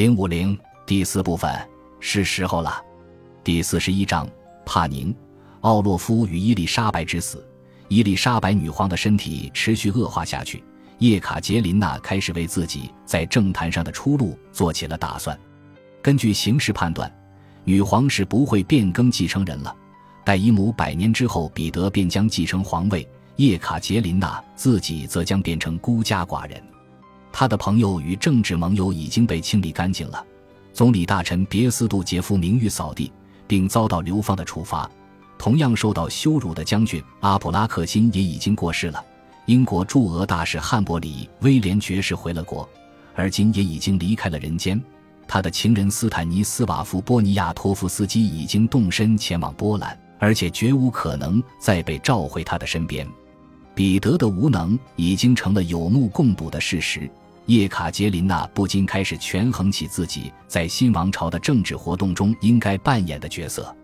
零五零第四部分是时候了。第四十一章：帕宁、奥洛夫与伊丽莎白之死。伊丽莎白女皇的身体持续恶化下去，叶卡捷琳娜开始为自己在政坛上的出路做起了打算。根据形势判断，女皇是不会变更继承人了。待伊姆百年之后，彼得便将继承皇位，叶卡捷琳娜自己则将变成孤家寡人。他的朋友与政治盟友已经被清理干净了，总理大臣别斯杜杰夫名誉扫地，并遭到流放的处罚。同样受到羞辱的将军阿普拉克辛也已经过世了。英国驻俄大使汉伯里威廉爵士回了国，而今也已经离开了人间。他的情人斯坦尼斯瓦夫波尼亚托夫斯基已经动身前往波兰，而且绝无可能再被召回他的身边。彼得的无能已经成了有目共睹的事实。叶卡捷琳娜不禁开始权衡起自己在新王朝的政治活动中应该扮演的角色。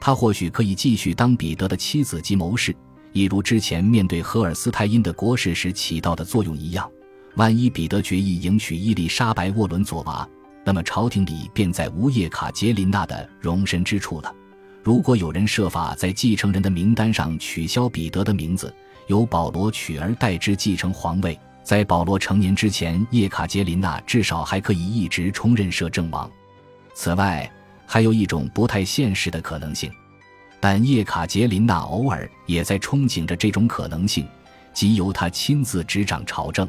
她或许可以继续当彼得的妻子及谋士，一如之前面对荷尔斯泰因的国事时起到的作用一样。万一彼得决意迎娶伊丽莎白·沃伦佐娃，那么朝廷里便再无叶卡捷琳娜的容身之处了。如果有人设法在继承人的名单上取消彼得的名字，由保罗取而代之继承皇位。在保罗成年之前，叶卡捷琳娜至少还可以一直充任摄政王。此外，还有一种不太现实的可能性，但叶卡捷琳娜偶尔也在憧憬着这种可能性，即由她亲自执掌朝政。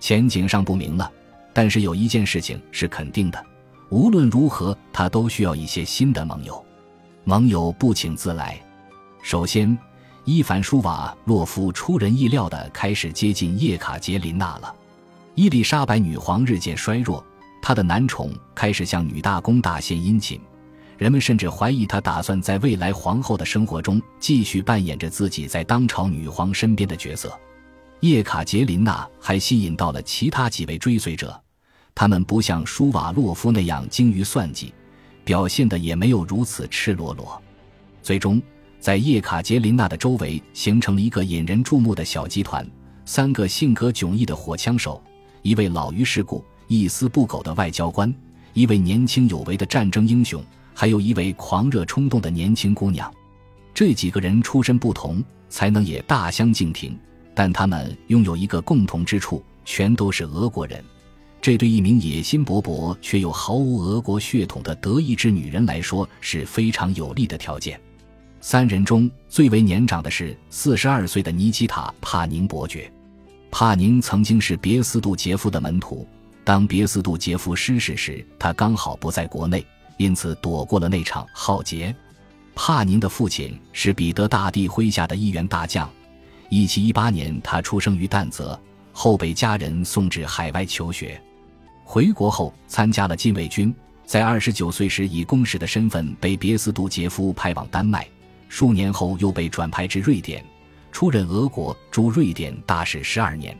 前景尚不明了，但是有一件事情是肯定的：无论如何，她都需要一些新的盟友。盟友不请自来。首先。伊凡舒瓦洛夫出人意料地开始接近叶卡捷琳娜了。伊丽莎白女皇日渐衰弱，她的男宠开始向女大公大献殷勤，人们甚至怀疑她打算在未来皇后的生活中继续扮演着自己在当朝女皇身边的角色。叶卡捷琳娜还吸引到了其他几位追随者，他们不像舒瓦洛夫那样精于算计，表现的也没有如此赤裸裸。最终。在叶卡捷琳娜的周围形成了一个引人注目的小集团：三个性格迥异的火枪手，一位老于世故、一丝不苟的外交官，一位年轻有为的战争英雄，还有一位狂热冲动的年轻姑娘。这几个人出身不同，才能也大相径庭，但他们拥有一个共同之处，全都是俄国人。这对一名野心勃勃却又毫无俄国血统的德意志女人来说是非常有利的条件。三人中最为年长的是四十二岁的尼基塔·帕宁伯爵。帕宁曾经是别斯杜杰夫的门徒，当别斯杜杰夫失势时，他刚好不在国内，因此躲过了那场浩劫。帕宁的父亲是彼得大帝麾下的一员大将。一七一八年，他出生于淡泽，后被家人送至海外求学。回国后，参加了禁卫军，在二十九岁时以公使的身份被别斯杜杰夫派往丹麦。数年后，又被转派至瑞典，出任俄国驻瑞典大使十二年。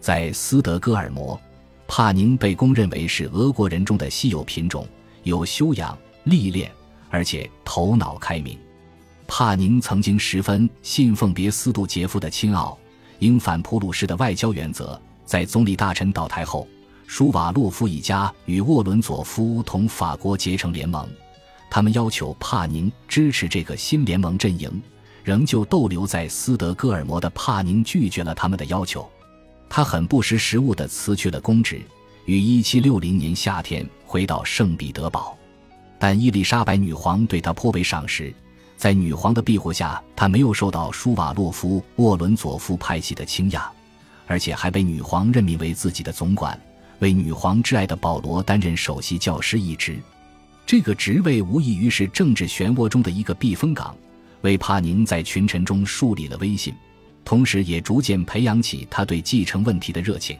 在斯德哥尔摩，帕宁被公认为是俄国人中的稀有品种，有修养、历练，而且头脑开明。帕宁曾经十分信奉别斯杜杰夫的亲奥英反普鲁士的外交原则。在总理大臣倒台后，舒瓦洛夫一家与沃伦佐夫同法国结成联盟。他们要求帕宁支持这个新联盟阵营，仍旧逗留在斯德哥尔摩的帕宁拒绝了他们的要求。他很不识时务地辞去了公职，于1760年夏天回到圣彼得堡。但伊丽莎白女皇对他颇为赏识，在女皇的庇护下，他没有受到舒瓦洛夫、沃伦佐夫派系的倾轧，而且还被女皇任命为自己的总管，为女皇挚爱的保罗担任首席教师一职。这个职位无异于是政治漩涡中的一个避风港，为帕宁在群臣中树立了威信，同时也逐渐培养起他对继承问题的热情。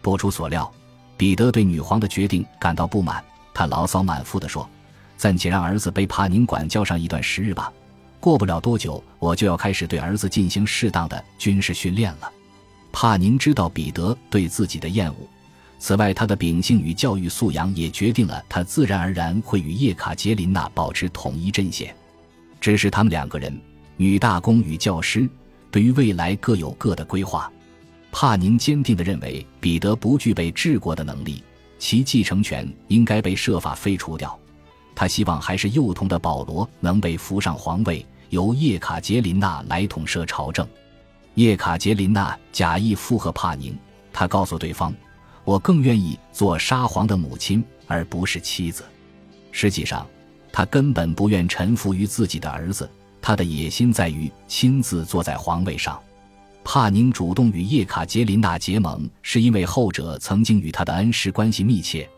不出所料，彼得对女皇的决定感到不满，他牢骚满腹地说：“暂且让儿子被帕宁管教上一段时日吧，过不了多久，我就要开始对儿子进行适当的军事训练了。”帕宁知道彼得对自己的厌恶。此外，他的秉性与教育素养也决定了他自然而然会与叶卡捷琳娜保持统一阵线。只是他们两个人，女大公与教师，对于未来各有各的规划。帕宁坚定地认为彼得不具备治国的能力，其继承权应该被设法废除掉。他希望还是幼童的保罗能被扶上皇位，由叶卡捷琳娜来统摄朝政。叶卡捷琳娜假意附和帕宁，他告诉对方：“我更愿意做沙皇的母亲，而不是妻子。”实际上，他根本不愿臣服于自己的儿子，他的野心在于亲自坐在皇位上。帕宁主动与叶卡捷琳娜结盟，是因为后者曾经与他的恩师关系密切。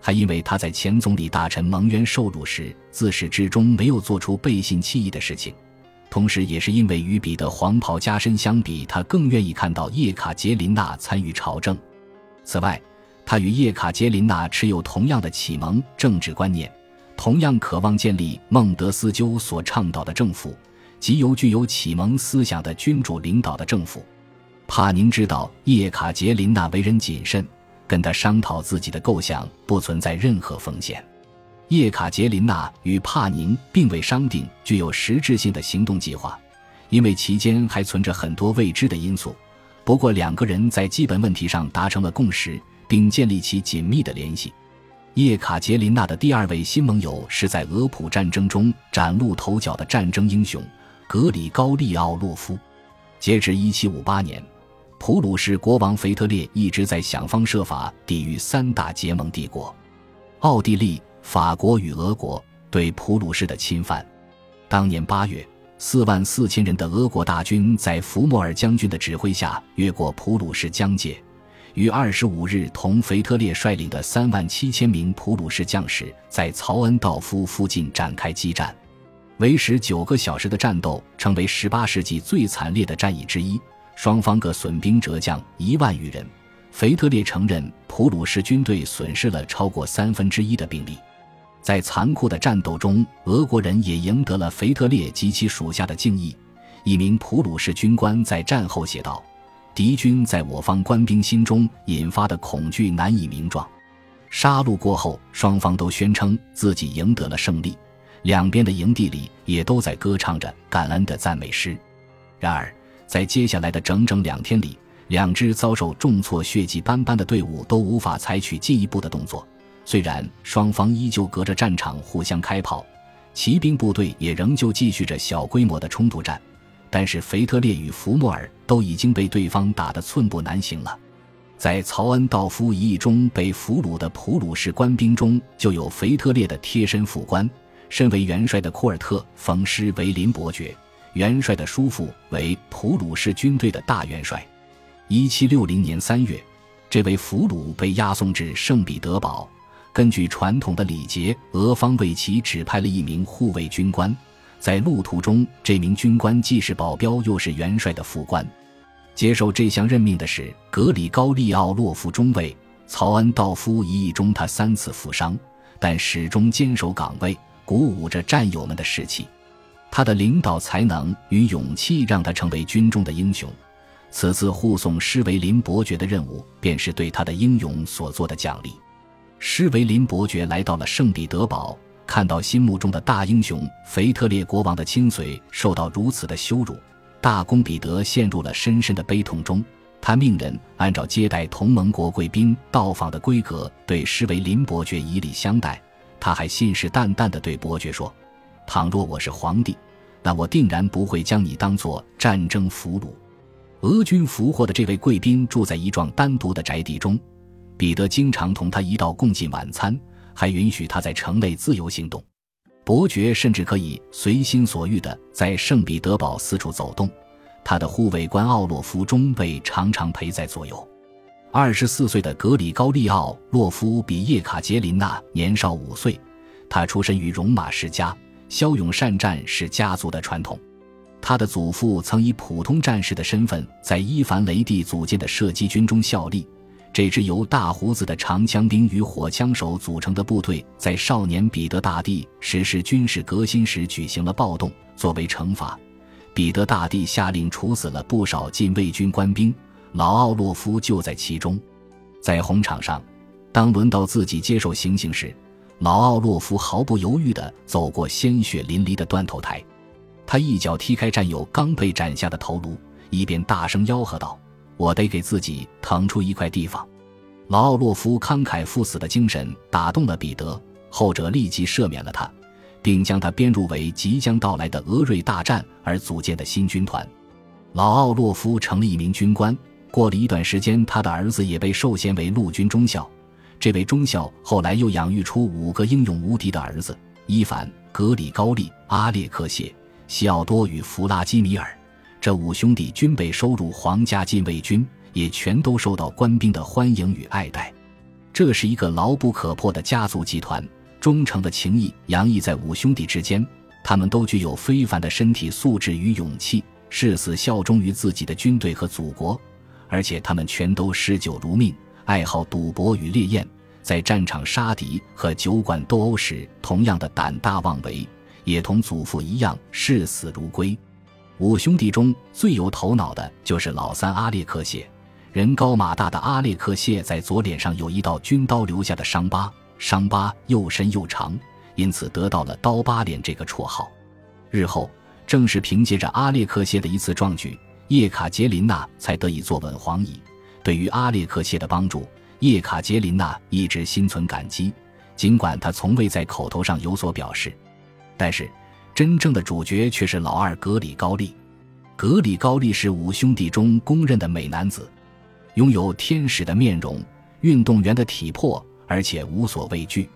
还因为他在前总理大臣蒙冤受辱时，自始至终没有做出背信弃义的事情，同时也是因为与彼得黄袍加身相比，他更愿意看到叶卡捷琳娜参与朝政。此外，他与叶卡捷琳娜持有同样的启蒙政治观念，同样渴望建立孟德斯鸠所倡导的政府，即由具有启蒙思想的君主领导的政府。帕宁知道叶卡捷琳娜为人谨慎。跟他商讨自己的构想不存在任何风险。叶卡捷琳娜与帕宁并未商定具有实质性的行动计划，因为其间还存着很多未知的因素。不过，两个人在基本问题上达成了共识，并建立起紧密的联系。叶卡捷琳娜的第二位新盟友是在俄普战争中崭露头角的战争英雄格里高利奥洛夫。截至1758年。普鲁士国王腓特烈一直在想方设法抵御三大结盟帝国——奥地利、法国与俄国对普鲁士的侵犯。当年八月，四万四千人的俄国大军在福莫尔将军的指挥下越过普鲁士疆界，于二十五日同腓特烈率领的三万七千名普鲁士将士在曹恩道夫附近展开激战。为时九个小时的战斗成为十八世纪最惨烈的战役之一。双方各损兵折将一万余人。腓特烈承认普鲁士军队损失了超过三分之一的兵力。在残酷的战斗中，俄国人也赢得了腓特烈及其属下的敬意。一名普鲁士军官在战后写道：“敌军在我方官兵心中引发的恐惧难以名状。”杀戮过后，双方都宣称自己赢得了胜利。两边的营地里也都在歌唱着感恩的赞美诗。然而，在接下来的整整两天里，两支遭受重挫、血迹斑斑的队伍都无法采取进一步的动作。虽然双方依旧隔着战场互相开炮，骑兵部队也仍旧继续着小规模的冲突战，但是腓特烈与福莫尔都已经被对方打得寸步难行了。在曹恩道夫一役中被俘虏的普鲁士官兵中，就有腓特烈的贴身副官，身为元帅的库尔特·冯·施维林伯爵。元帅的叔父为普鲁士军队的大元帅。一七六零年三月，这位俘虏被押送至圣彼得堡。根据传统的礼节，俄方为其指派了一名护卫军官。在路途中，这名军官既是保镖，又是元帅的副官。接受这项任命的是格里高利奥洛夫中尉。曹恩道夫一役中，他三次负伤，但始终坚守岗位，鼓舞着战友们的士气。他的领导才能与勇气让他成为军中的英雄。此次护送施维林伯爵的任务，便是对他的英勇所做的奖励。施维林伯爵来到了圣彼得堡，看到心目中的大英雄腓特烈国王的亲随受到如此的羞辱，大公彼得陷入了深深的悲痛中。他命人按照接待同盟国贵宾到访的规格，对施维林伯爵以礼相待。他还信誓旦旦地对伯爵说。倘若我是皇帝，那我定然不会将你当作战争俘虏。俄军俘获的这位贵宾住在一幢单独的宅邸中，彼得经常同他一道共进晚餐，还允许他在城内自由行动。伯爵甚至可以随心所欲地在圣彼得堡四处走动，他的护卫官奥洛夫中尉常常陪在左右。二十四岁的格里高利奥洛夫比叶卡捷琳娜年少五岁，他出身于戎马世家。骁勇善战是家族的传统。他的祖父曾以普通战士的身份在伊凡雷帝组建的射击军中效力。这支由大胡子的长枪兵与火枪手组成的部队，在少年彼得大帝实施军事革新时举行了暴动。作为惩罚，彼得大帝下令处死了不少禁卫军官兵，老奥洛夫就在其中。在红场上，当轮到自己接受行刑时，老奥洛夫毫不犹豫地走过鲜血淋漓的断头台，他一脚踢开战友刚被斩下的头颅，一边大声吆喝道：“我得给自己腾出一块地方！”老奥洛夫慷慨赴死的精神打动了彼得，后者立即赦免了他，并将他编入为即将到来的俄瑞大战而组建的新军团。老奥洛夫成了一名军官。过了一段时间，他的儿子也被授衔为陆军中校。这位中校后来又养育出五个英勇无敌的儿子：伊凡、格里高利、阿列克谢、西奥多与弗拉基米尔。这五兄弟均被收入皇家禁卫军，也全都受到官兵的欢迎与爱戴。这是一个牢不可破的家族集团，忠诚的情谊洋溢在五兄弟之间。他们都具有非凡的身体素质与勇气，誓死效忠于自己的军队和祖国。而且他们全都嗜酒如命，爱好赌博与烈焰，在战场杀敌和酒馆斗殴时同样的胆大妄为，也同祖父一样视死如归。五兄弟中最有头脑的就是老三阿列克谢，人高马大的阿列克谢在左脸上有一道军刀留下的伤疤，伤疤又深又长，因此得到了“刀疤脸”这个绰号。日后正是凭借着阿列克谢的一次壮举。叶卡捷琳娜才得以坐稳皇椅。对于阿列克谢的帮助，叶卡捷琳娜一直心存感激，尽管她从未在口头上有所表示。但是，真正的主角却是老二格里高利。格里高利是五兄弟中公认的美男子，拥有天使的面容、运动员的体魄，而且无所畏惧。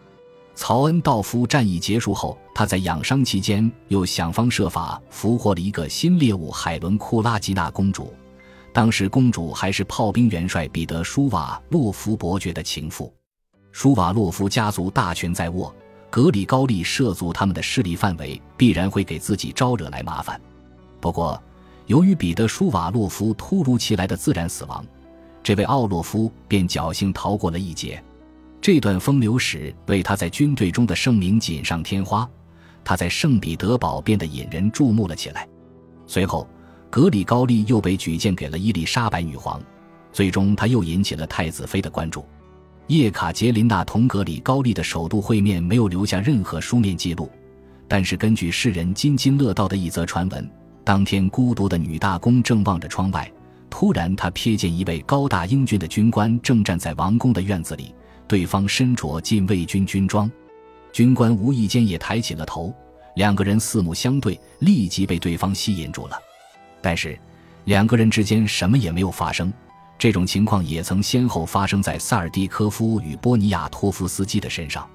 曹恩道夫战役结束后，他在养伤期间又想方设法俘获了一个新猎物——海伦库拉吉娜公主。当时，公主还是炮兵元帅彼得舒瓦洛夫伯爵的情妇。舒瓦洛夫家族大权在握，格里高利涉足他们的势力范围，必然会给自己招惹来麻烦。不过，由于彼得舒瓦洛夫突如其来的自然死亡，这位奥洛夫便侥幸逃过了一劫。这段风流史为他在军队中的盛名锦上添花，他在圣彼得堡变得引人注目了起来。随后，格里高利又被举荐给了伊丽莎白女皇，最终他又引起了太子妃的关注。叶卡捷琳娜同格里高利的首度会面没有留下任何书面记录，但是根据世人津津乐道的一则传闻，当天孤独的女大公正望着窗外，突然她瞥见一位高大英俊的军官正站在王宫的院子里。对方身着禁卫军军装，军官无意间也抬起了头，两个人四目相对，立即被对方吸引住了。但是，两个人之间什么也没有发生。这种情况也曾先后发生在萨尔蒂科夫与波尼亚托夫斯基的身上。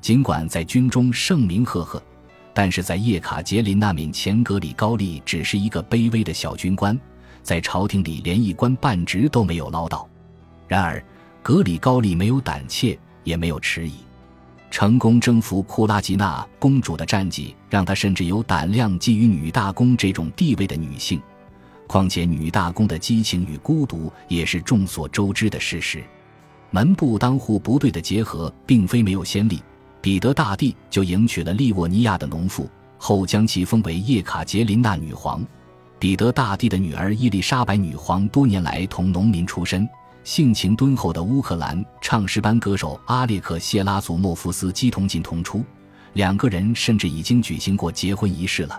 尽管在军中盛名赫赫，但是在叶卡捷琳娜面前，格里高利只是一个卑微的小军官，在朝廷里连一官半职都没有捞到。然而，格里高利没有胆怯，也没有迟疑，成功征服库拉吉娜公主的战绩让他甚至有胆量觊觎女大公这种地位的女性。况且女大公的激情与孤独也是众所周知的事实。门不当户不对的结合并非没有先例，彼得大帝就迎娶了利沃尼亚的农妇，后将其封为叶卡捷琳娜女皇。彼得大帝的女儿伊丽莎白女皇多年来同农民出身。性情敦厚的乌克兰唱诗班歌手阿列克谢拉祖莫夫斯基同进同出，两个人甚至已经举行过结婚仪式了。